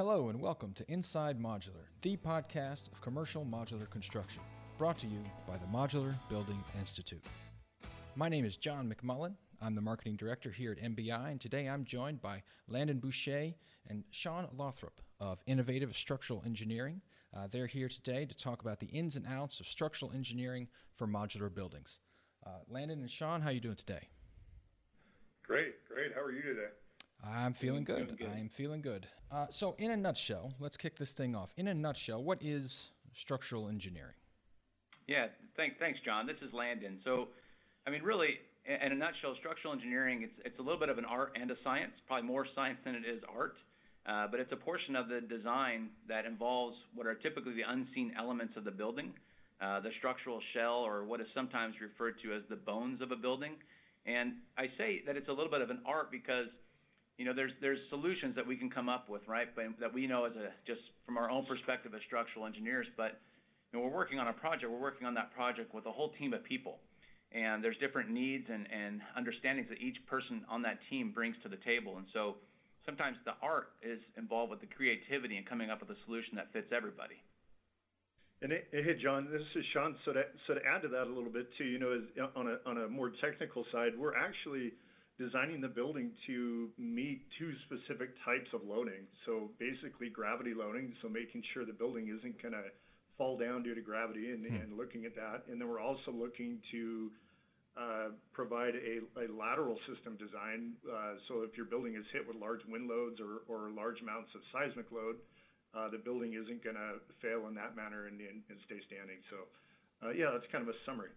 Hello and welcome to Inside Modular, the podcast of commercial modular construction, brought to you by the Modular Building Institute. My name is John McMullen. I'm the marketing director here at MBI, and today I'm joined by Landon Boucher and Shawn Lothrop of Innovative Structural Engineering. Uh, they're here today to talk about the ins and outs of structural engineering for modular buildings. Uh, Landon and Shawn, how are you doing today? Great, great. How are you today? I'm feeling good. good. I'm feeling good. Uh, so, in a nutshell, let's kick this thing off. In a nutshell, what is structural engineering? Yeah, thank, thanks, John. This is Landon. So, I mean, really, in a nutshell, structural engineering it's it's a little bit of an art and a science, probably more science than it is art. Uh, but it's a portion of the design that involves what are typically the unseen elements of the building, uh, the structural shell, or what is sometimes referred to as the bones of a building. And I say that it's a little bit of an art because you know, there's there's solutions that we can come up with, right? But that we know as a just from our own perspective as structural engineers. But you know, we're working on a project. We're working on that project with a whole team of people, and there's different needs and and understandings that each person on that team brings to the table. And so sometimes the art is involved with the creativity and coming up with a solution that fits everybody. And eh, hey, John, this is Shawn. So to so to add to that a little bit too, you know, is on a on a more technical side, we're actually designing the building to meet two specific types of loading. So basically gravity loading, so making sure the building isn't going to fall down due to gravity and, hmm. and, looking at that. And then we're also looking to uh, provide a, a, lateral system design. Uh, so if your building is hit with large wind loads or, or large amounts of seismic load, uh, the building isn't going to fail in that manner and, and, and stay standing. So uh, yeah, that's kind of a summary.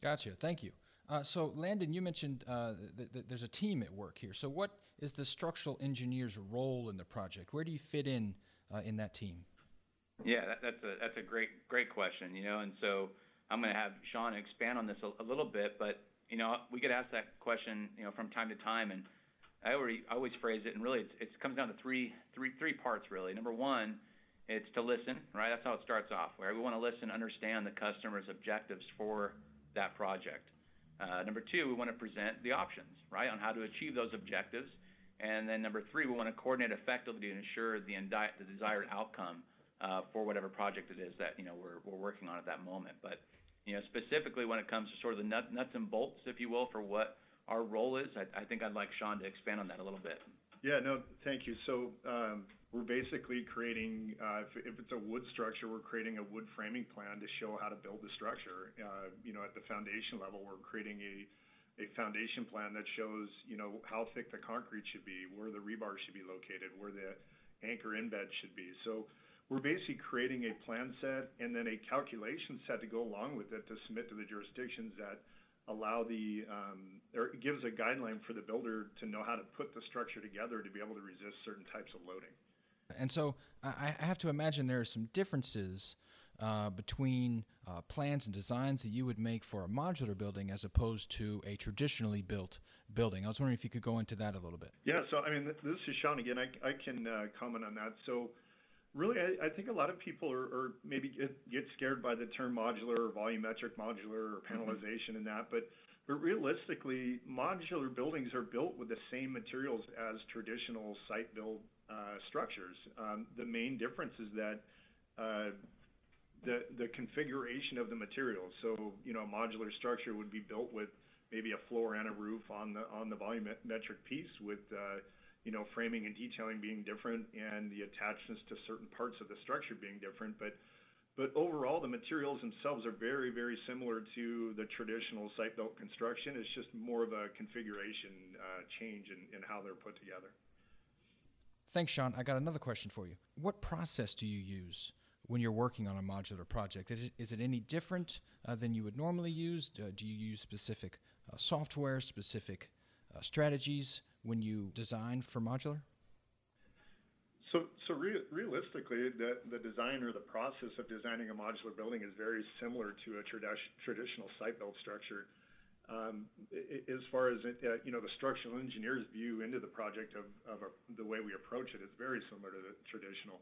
Gotcha. Thank you. Uh, so, Landon, you mentioned uh, that, that there's a team at work here. So, what is the structural engineer's role in the project? Where do you fit in uh, in that team? Yeah, that, that's a that's a great great question. You know, and so I'm going to have Shawn expand on this a, a, little bit, but you know, we get asked that question, you know, from time to time, and I already I always phrase it, and really, it's, it comes down to three three three parts really. Number one, it's to listen, right? That's how it starts off. Where we want to listen, understand the customer's objectives for that project. Uh, number two, we want to present the options, right, on how to achieve those objectives. And then number three, we want to coordinate effectively to ensure the, indi- the desired outcome uh, for whatever project it is that you know we're, we're working on at that moment. But you know, specifically when it comes to sort of the nut, nuts and bolts, if you will, for what our role is, I, I think I'd like Shawn to expand on that a little bit. Yeah, no, thank you. So um, we're basically creating, uh, if, if, it's a wood structure, we're creating a wood framing plan to show how to build the structure. Uh, you know, at the foundation level, we're creating a, a foundation plan that shows, you know, how thick the concrete should be, where the rebar should be located, where the anchor embed should be. So we're basically creating a plan set and then a calculation set to go along with it to submit to the jurisdictions that allow the um, or gives a guideline for the builder to know how to put the structure together to be able to resist certain types of loading. And so I have to imagine there are some differences uh, between uh, plans and designs that you would make for a modular building as opposed to a traditionally built building. I was wondering if you could go into that a little bit. Yeah, so I mean, this is Shawn again. I, I can uh, comment on that. So really, I, I, think a lot of people are, are maybe get, get, scared by the term modular or volumetric modular or mm-hmm. panelization and that, but but realistically, modular buildings are built with the same materials as traditional site build uh, structures. Um, the main difference is that uh, the the configuration of the materials. So you know, a modular structure would be built with maybe a floor and a roof on the on the volumetric piece with uh, you know, framing and detailing being different and the attachments to certain parts of the structure being different. But but overall, the materials themselves are very, very similar to the traditional site-built construction. It's just more of a configuration uh, change in, in how they're put together. Thanks, Shawn. I got another question for you. What process do you use when you're working on a modular project? Is it, is it any different uh, than you would normally use? Uh, do you use specific uh, software, specific uh, strategies? when you design for modular? So, so re- realistically, the, the design or the process of designing a modular building is very similar to a tradi- traditional site-built structure. Um, as far as it, uh, you know, the structural engineer's view into the project of, of a, the way we approach it is very similar to the traditional.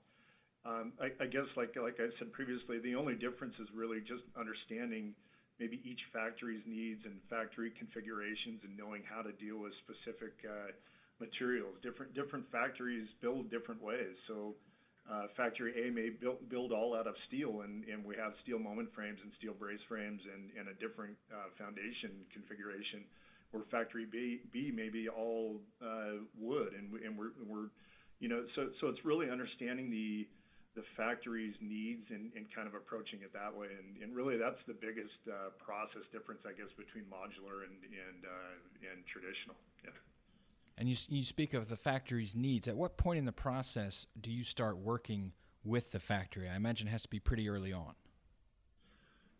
Um, I, I, guess, like like I said previously, the only difference is really just understanding maybe each factory's needs and factory configurations and knowing how to deal with specific uh, materials. Different different factories build different ways. So uh, factory A may build, build all out of steel, and, and we have steel moment frames and steel brace frames and, and a different uh, foundation configuration. Where factory B, B may be all uh, wood, and, and we're, we're, you know, so so it's really understanding the the factory's needs and, and kind of approaching it that way. And, and really, that's the biggest uh, process difference, I guess, between modular and and uh, and traditional. Yeah. And you, you speak of the factory's needs. At what point in the process do you start working with the factory? I imagine it has to be pretty early on.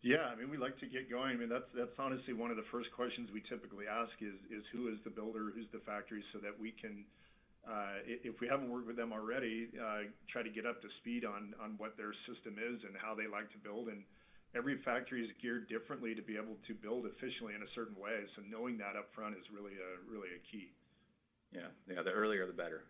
Yeah, I mean, we like to get going. I mean, that's that's honestly one of the first questions we typically ask is is who is the builder, who's the factory, so that we can, uh, if we haven't worked with them already, uh, try to get up to speed on on what their system is and how they like to build. And every factory is geared differently to be able to build efficiently in a certain way. So knowing that up front is really a really a key. Yeah, yeah. The earlier, the better.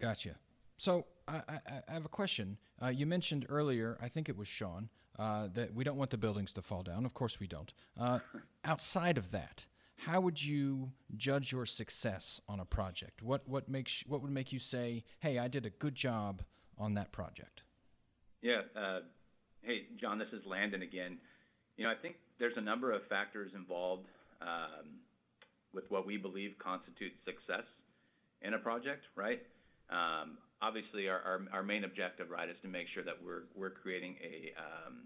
Gotcha. So I, I, I have a question. Uh, you mentioned earlier, I think it was Shawn, uh, that we don't want the buildings to fall down. Of course, we don't. Uh, outside of that, how would you judge your success on a project? What what makes what would make you say, "Hey, I did a good job on that project"? Yeah. Uh, hey, John, this is Landon again. You know, I think there's a number of factors involved. Um, with what we believe constitutes success in a project, right? Um, obviously, our, our, our, main objective, right, is to make sure that we're, we're creating a, um,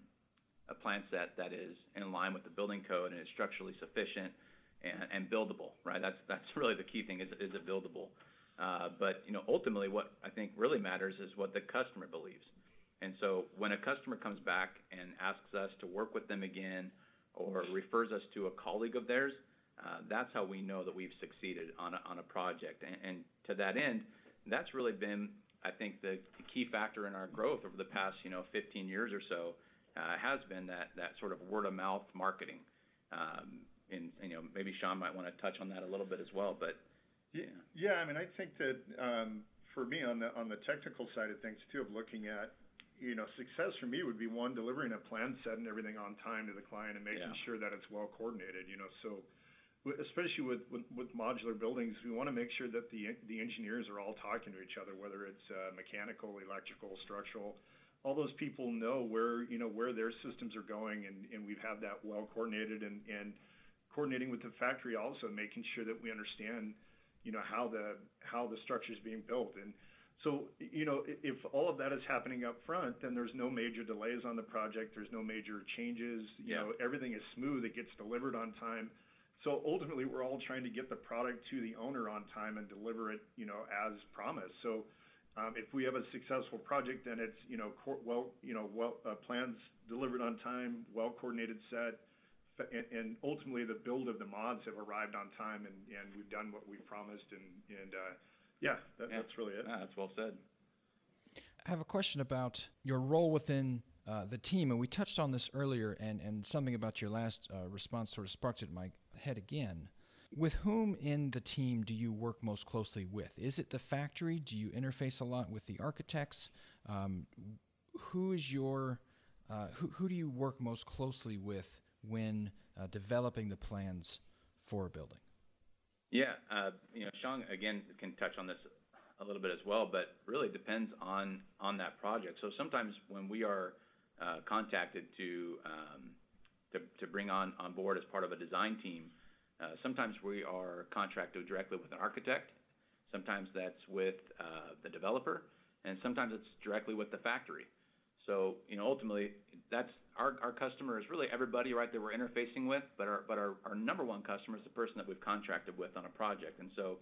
a plan set that is in line with the building code and is structurally sufficient and, and buildable, right? That's, that's really the key thing, is, is it buildable? Uh, but, you know, ultimately what I think really matters is what the customer believes. And so when a customer comes back and asks us to work with them again or refers us to a colleague of theirs, uh, that's how we know that we've succeeded on a, on a project. And, and to that end, that's really been, I think, the, the key factor in our growth over the past, you know, 15 years or so, uh, has been that, that sort of word of mouth marketing. Um, and, you know, maybe Shawn might want to touch on that a little bit as well, but. Yeah, yeah I mean, I think that um, for me on the on the technical side of things too, of looking at you know, success for me would be one, delivering a plan set and everything on time to the client and making yeah. sure that it's well coordinated, you know. So especially with, with, with modular buildings, we want to make sure that the the engineers are all talking to each other, whether it's uh, mechanical, electrical, structural. All those people know where you know where their systems are going, and, and we have had that well coordinated and, and coordinating with the factory also, making sure that we understand you know how the how the structure is being built. And so you know if all of that is happening up front, then there's no major delays on the project. There's no major changes. You yeah. know everything is smooth. It gets delivered on time so ultimately, we're all trying to get the product to the owner on time and deliver it, you know, as promised. So um, if we have a successful project, then it's, you know, well, you know, well, uh, plans delivered on time, well coordinated set, and, and ultimately the build of the mods have arrived on time, and, and we've done what we promised, and and uh, yeah, that, yeah, that's really it. Yeah, that's well said. I have a question about your role within uh, the team, and we touched on this earlier, and, and something about your last uh, response sort of sparked it in my head again. With whom in the team do you work most closely with? Is it the factory? Do you interface a lot with the architects? Um, who is your uh, who, who do you work most closely with when uh, developing the plans for a building? Yeah, uh, you know, Shawn again can touch on this a little bit as well, but really depends on on that project. So sometimes when we are uh, contacted to um, to, to bring on, on board as part of a design team. Uh, sometimes we are contracted directly with an architect, sometimes that's with uh, the developer, and sometimes it's directly with the factory. So, you know, ultimately, that's our, our customer is really everybody right that we're interfacing with, but our but our, our number one customer is the person that we've contracted with on a project. And so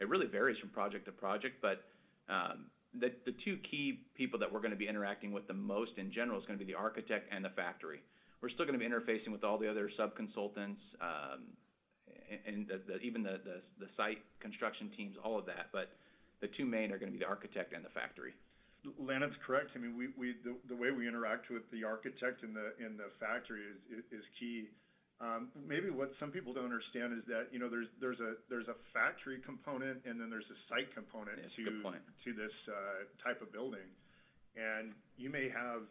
it really varies from project to project, but um, the, the two key people that we're going to be interacting with the most in general is going to be the architect and the factory. We're still going to be interfacing with all the other sub-consultants, um, and the, the, even the, the, the site construction teams, all of that. But the two main are going to be the architect and the factory. Landon's correct. I mean, we, we the, the way we interact with the architect and the in the factory is, is, is key. Um, maybe what some people don't understand is that you know there's there's a there's a factory component and then there's a site component to to this uh, type of building, and you may have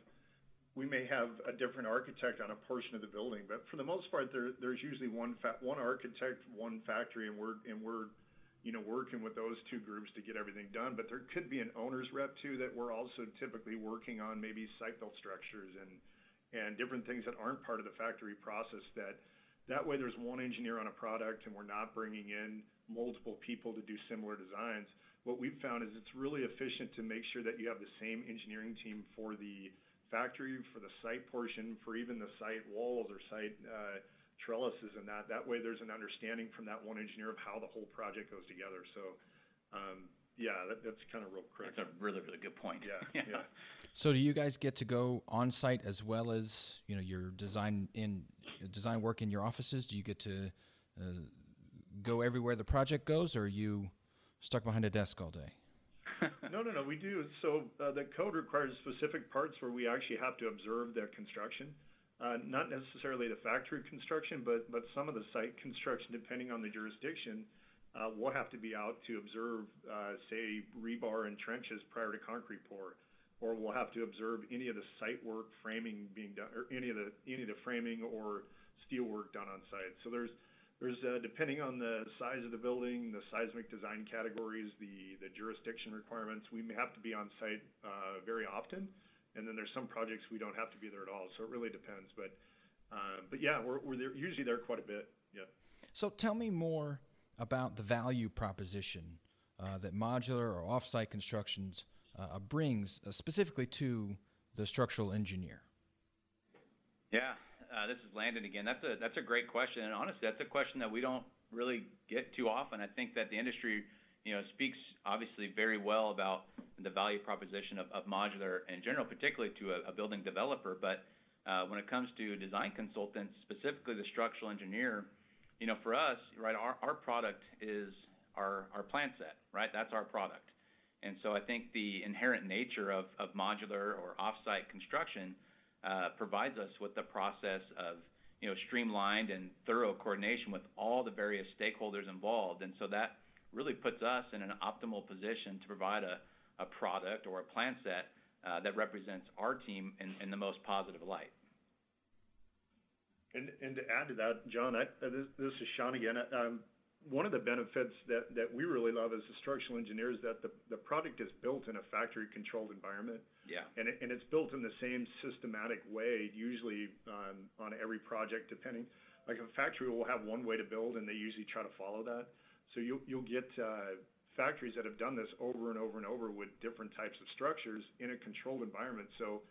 we may have a different architect on a portion of the building, but for the most part, there, there's usually one fa- one architect, one factory, and we're and we're you know, working with those two groups to get everything done. But there could be an owner's rep too that we're also typically working on maybe site built structures and and different things that aren't part of the factory process. That that way there's one engineer on a product and we're not bringing in multiple people to do similar designs. What we've found is it's really efficient to make sure that you have the same engineering team for the factory, for the site portion, for even the site walls or site uh, trellises and that. That way, there's an understanding from that one engineer of how the whole project goes together. So, um, yeah, that, that's kind of real correct. That's a really, really good point. Yeah, yeah. So, do you guys get to go on site as well as you know your design in design work in your offices? Do you get to uh, go everywhere the project goes, or are you stuck behind a desk all day? no, no, no. We do. So uh, the code requires specific parts where we actually have to observe the construction. Uh, not necessarily the factory construction, but but some of the site construction, depending on the jurisdiction, uh, we'll have to be out to observe, uh, say, rebar and trenches prior to concrete pour, or we'll have to observe any of the site work framing being done, or any of the any of the framing or steel work done on site. So There's, depending on the size of the building, the seismic design categories, the the jurisdiction requirements, we may have to be on site very often and then there's some projects we don't have to be there at all. So it really depends. But uh, but yeah, we're we're there, usually there quite a bit. Yeah. So tell me more about the value proposition uh, that modular or offsite constructions uh, brings uh, specifically to the structural engineer. Yeah, uh, this is Landon again. That's a that's a great question, and honestly, that's a question that we don't really get too often. I think that the industry you know, speaks obviously very well about the value proposition of, of modular in general, particularly to a, a building developer. But uh, when it comes to design consultants, specifically the structural engineer, you know, for us, right, our, our product is our, our plan set, right? That's our product. And so I think the inherent nature of, of modular or offsite construction uh, provides us with the process of, you know, streamlined and thorough coordination with all the various stakeholders involved. And so that really puts us in an optimal position to provide a, a product or a plan set uh, that represents our team in, in the most positive light. And, and to add to that, John, I, this, this is Sean again. One of the benefits that, that we really love as a structural engineer is that the, the product is built in a factory controlled environment. Yeah. And, it, and it's built in the same systematic way, usually um, on every project, depending. Like a factory will have one way to build, and they usually try to follow that. So you'll get uh, factories that have done this over and over and over with different types of structures in a controlled environment. So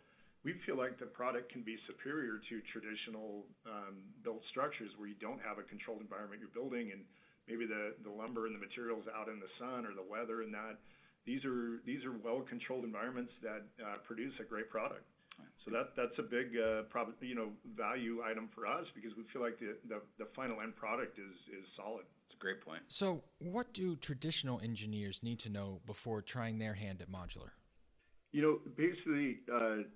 we feel like the product can be superior to traditional um, built structures where you don't have a controlled environment you're building, and maybe the the lumber and the materials out in the sun or the weather and that. These are these are well-controlled environments that uh, produce a great product. So that that's a big uh, you know value item for us because we feel like the the final end product is solid It's a great point. So, what do traditional engineers need to know before trying their hand at modular? You know, basically, uh,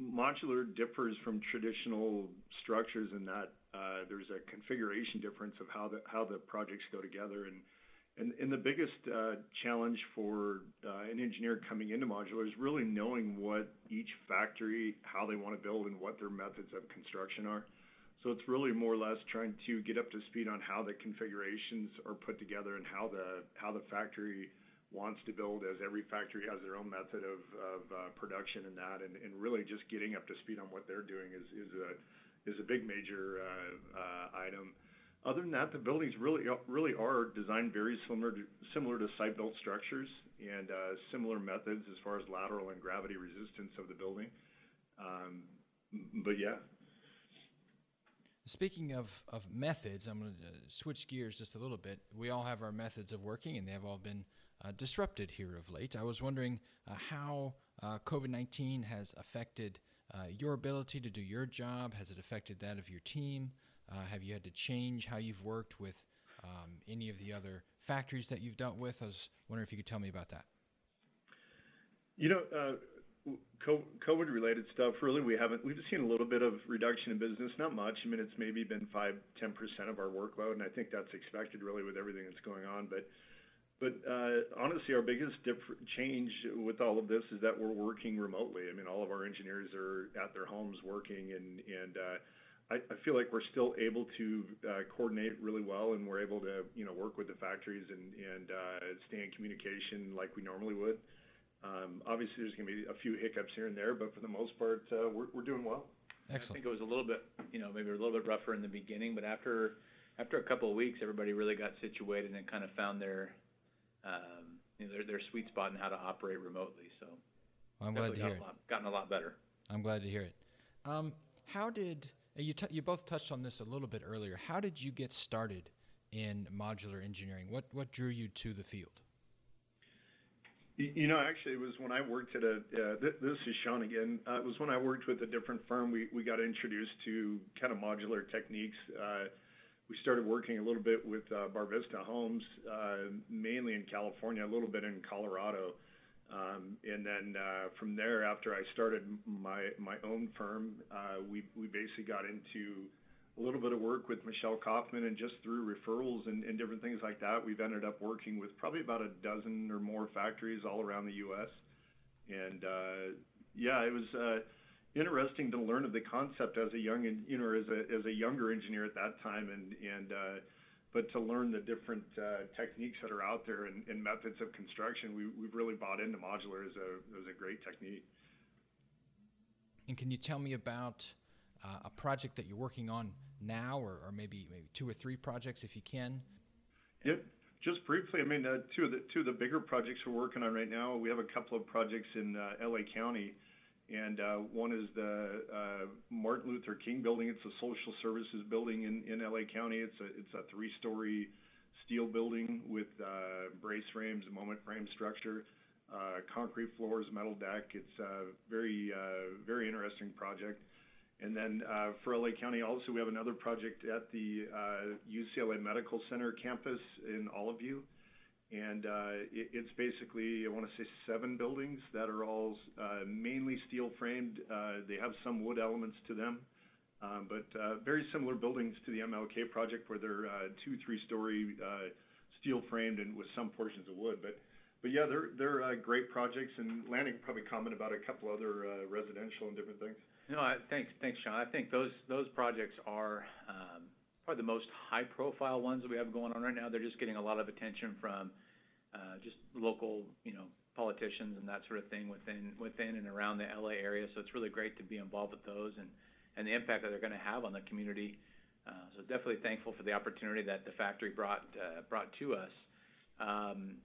modular differs from traditional structures in that uh, there's a configuration difference of how the how the projects go together, and and, and the biggest uh, challenge for uh, an engineer coming into modular is really knowing what each factory, how they want to build, and what their methods of construction are. So It's really more or less trying to get up to speed on how the configurations are put together and how the how the factory wants to build, as every factory has their own method of uh, production and that. and Really just getting up to speed on what they're doing is a big major uh, uh, item. Other than that, the buildings really really are designed very similar to site-built structures and similar methods as far as lateral and gravity resistance of the building. Um, but Yeah, Speaking of, of methods, I'm going to uh, switch gears just a little bit. We all have our methods of working, and they have all been uh, disrupted here of late. I was wondering uh, how uh, COVID 19 has affected uh, your ability to do your job. Has it affected that of your team? Uh, have you had to change how you've worked with um, any of the other factories that you've dealt with? I was wondering if you could tell me about that. You know, COVID-related stuff, really, we haven't. We've seen a little bit of reduction in business, not much. I mean, it's maybe been 5%-10% of our workload, and I think that's expected really with everything that's going on. But uh, honestly, our biggest change with all of this is that we're working remotely. I mean, all of our engineers are at their homes working, and uh, I, I feel like we're still able to uh, coordinate really well, and we're able to you know work with the factories and and uh, stay in communication like we normally would. Um, obviously, there's going to be a few hiccups here and there, but for the most part, uh, we're we're doing well. Excellent. I think it was a little bit, you know, maybe a little bit rougher in the beginning, but after after a couple of weeks, everybody really got situated and kind of found their um, you know, their their sweet spot in how to operate remotely. So well, I'm glad to hear it. Lot, gotten a lot better. I'm glad to hear it. Um, how did you t- you both touched on this a little bit earlier? How did you get started in modular engineering? What what drew you to the field? You know, actually, it was when I worked at a. Uh, th- this is Shawn again. Uh, it was when I worked with a different firm. We we got introduced to kind of modular techniques. Uh, we started working a little bit with uh, Barvista Homes, uh, mainly in California, a little bit in Colorado. Um, and then uh, from there, after I started my my own firm, uh, we we basically got into a little bit of work with Michelle Kaufman, and just through referrals and, and different things like that, we've ended up working with probably about a dozen or more factories all around the U.S. And uh, yeah, it was uh, interesting to learn of the concept as a young, you know, as a as a younger engineer at that time, and and uh, but to learn the different uh, techniques that are out there and, and methods of construction, we, we've really bought into modular as a, as a great technique. And can you tell me about uh, a project that you're working on now, or, or, maybe maybe two or three projects if you can? Yep. Just briefly, I mean, uh, two of the two of the bigger projects we're working on right now. We have a couple of projects in uh, LA County and uh, one is the uh, Martin Luther King Building. It's a social services building in, in LA County. It's a it's a three-story steel building with uh, brace frames, moment frame structure, uh, concrete floors, metal deck. It's a very uh, very interesting project. And then uh, for LA County, also we have another project at the UCLA Medical Center campus in Olive View and uh, it, it's basically I want to say seven buildings that are all uh, mainly steel framed. Uh, they have some wood elements to them, um, but uh, very similar buildings to the MLK project, where they're uh, two, three-story uh, steel framed and with some portions of wood. But but yeah, they're they're great projects. And Landon probably comment about a couple other residential and different things. No, I, thanks, thanks, Shawn. I think those those projects are. Um, probably the most high-profile ones that we have going on right now. They're just getting a lot of attention from uh, just local, you know, politicians and that sort of thing within within and around the LA area. So it's really great to be involved with those and the impact that they're going to have on the community. Uh, so definitely thankful for the opportunity that the factory brought uh, brought to us. Um,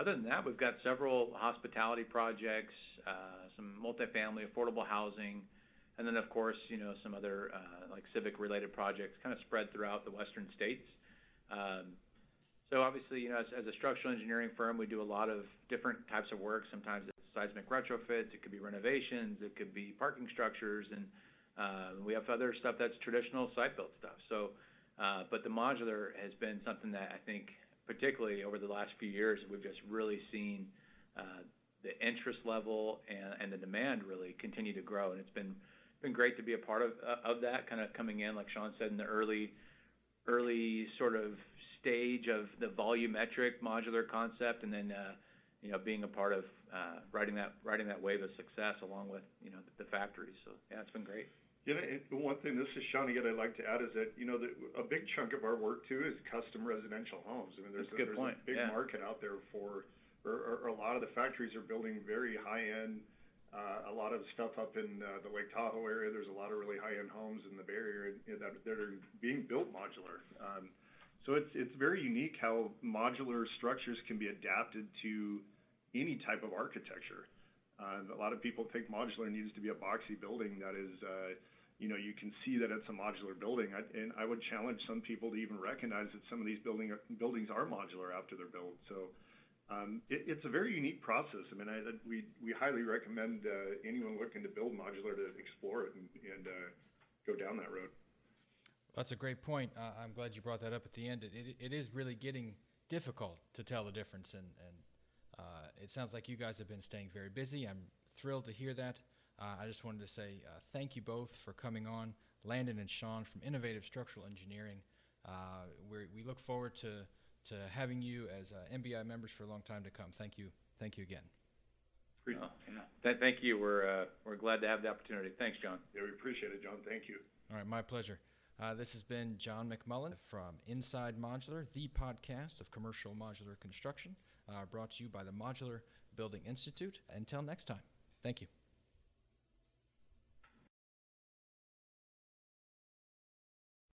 other than that, we've got several hospitality projects, some multifamily affordable housing, and then, of course, you know, some other uh, like civic-related projects kind of spread throughout the western states. Um, so obviously, you know, as, as a structural engineering firm, we do a lot of different types of work. Sometimes it's seismic retrofits, it could be renovations, it could be parking structures, and uh, we have other stuff that's traditional site-built stuff. So, uh, but the modular has been something that I think, particularly over the last few years, we've just really seen uh, the interest level and, and the demand really continue to grow, and it's been been great to be a part of uh, of that, kind of coming in, like Shawn said, in the early early sort of stage of the volumetric modular concept, and then uh, you know being a part of uh, riding that riding that wave of success along with you know the, the factories. So yeah, it's been great. Yeah, one thing, this is Shawn again, I'd like to add is that, you know, the, a big chunk of our work too is custom residential homes. I mean, there's, a, there's point. a big yeah. market out there for, or, or, a lot of the factories are building very high end uh, a lot of stuff up in uh, the Lake Tahoe area. There's a lot of really high-end homes in the Bay Area that, that are being built modular. Um, so it's it's very unique how modular structures can be adapted to any type of architecture. Uh, a lot of people think modular needs to be a boxy building that is, uh, you know, you can see that it's a modular building. I, and I would challenge some people to even recognize that some of these building buildings are modular after they're built. So um, it, it's a very unique process. I mean, I, we we highly recommend uh, anyone looking to build modular to explore it and, and uh, go down that road. That's a great point. Uh, I'm glad you brought that up at the end. It, it, it is really getting difficult to tell the difference, and, and uh, it sounds like you guys have been staying very busy. I'm thrilled to hear that. Uh, I just wanted to say uh, thank you both for coming on, Landon and Shawn from Innovative Structural Engineering. we look forward to to having you as uh, MBI members for a long time to come. Thank you. Thank you again. Oh, yeah. Th- thank you. We're uh, we're glad to have the opportunity. Thanks, John. Yeah, we appreciate it, John. Thank you. All right, my pleasure. Uh, this has been John McMullen from Inside Modular, the podcast of commercial modular construction, uh, brought to you by the Modular Building Institute. Until next time, thank you.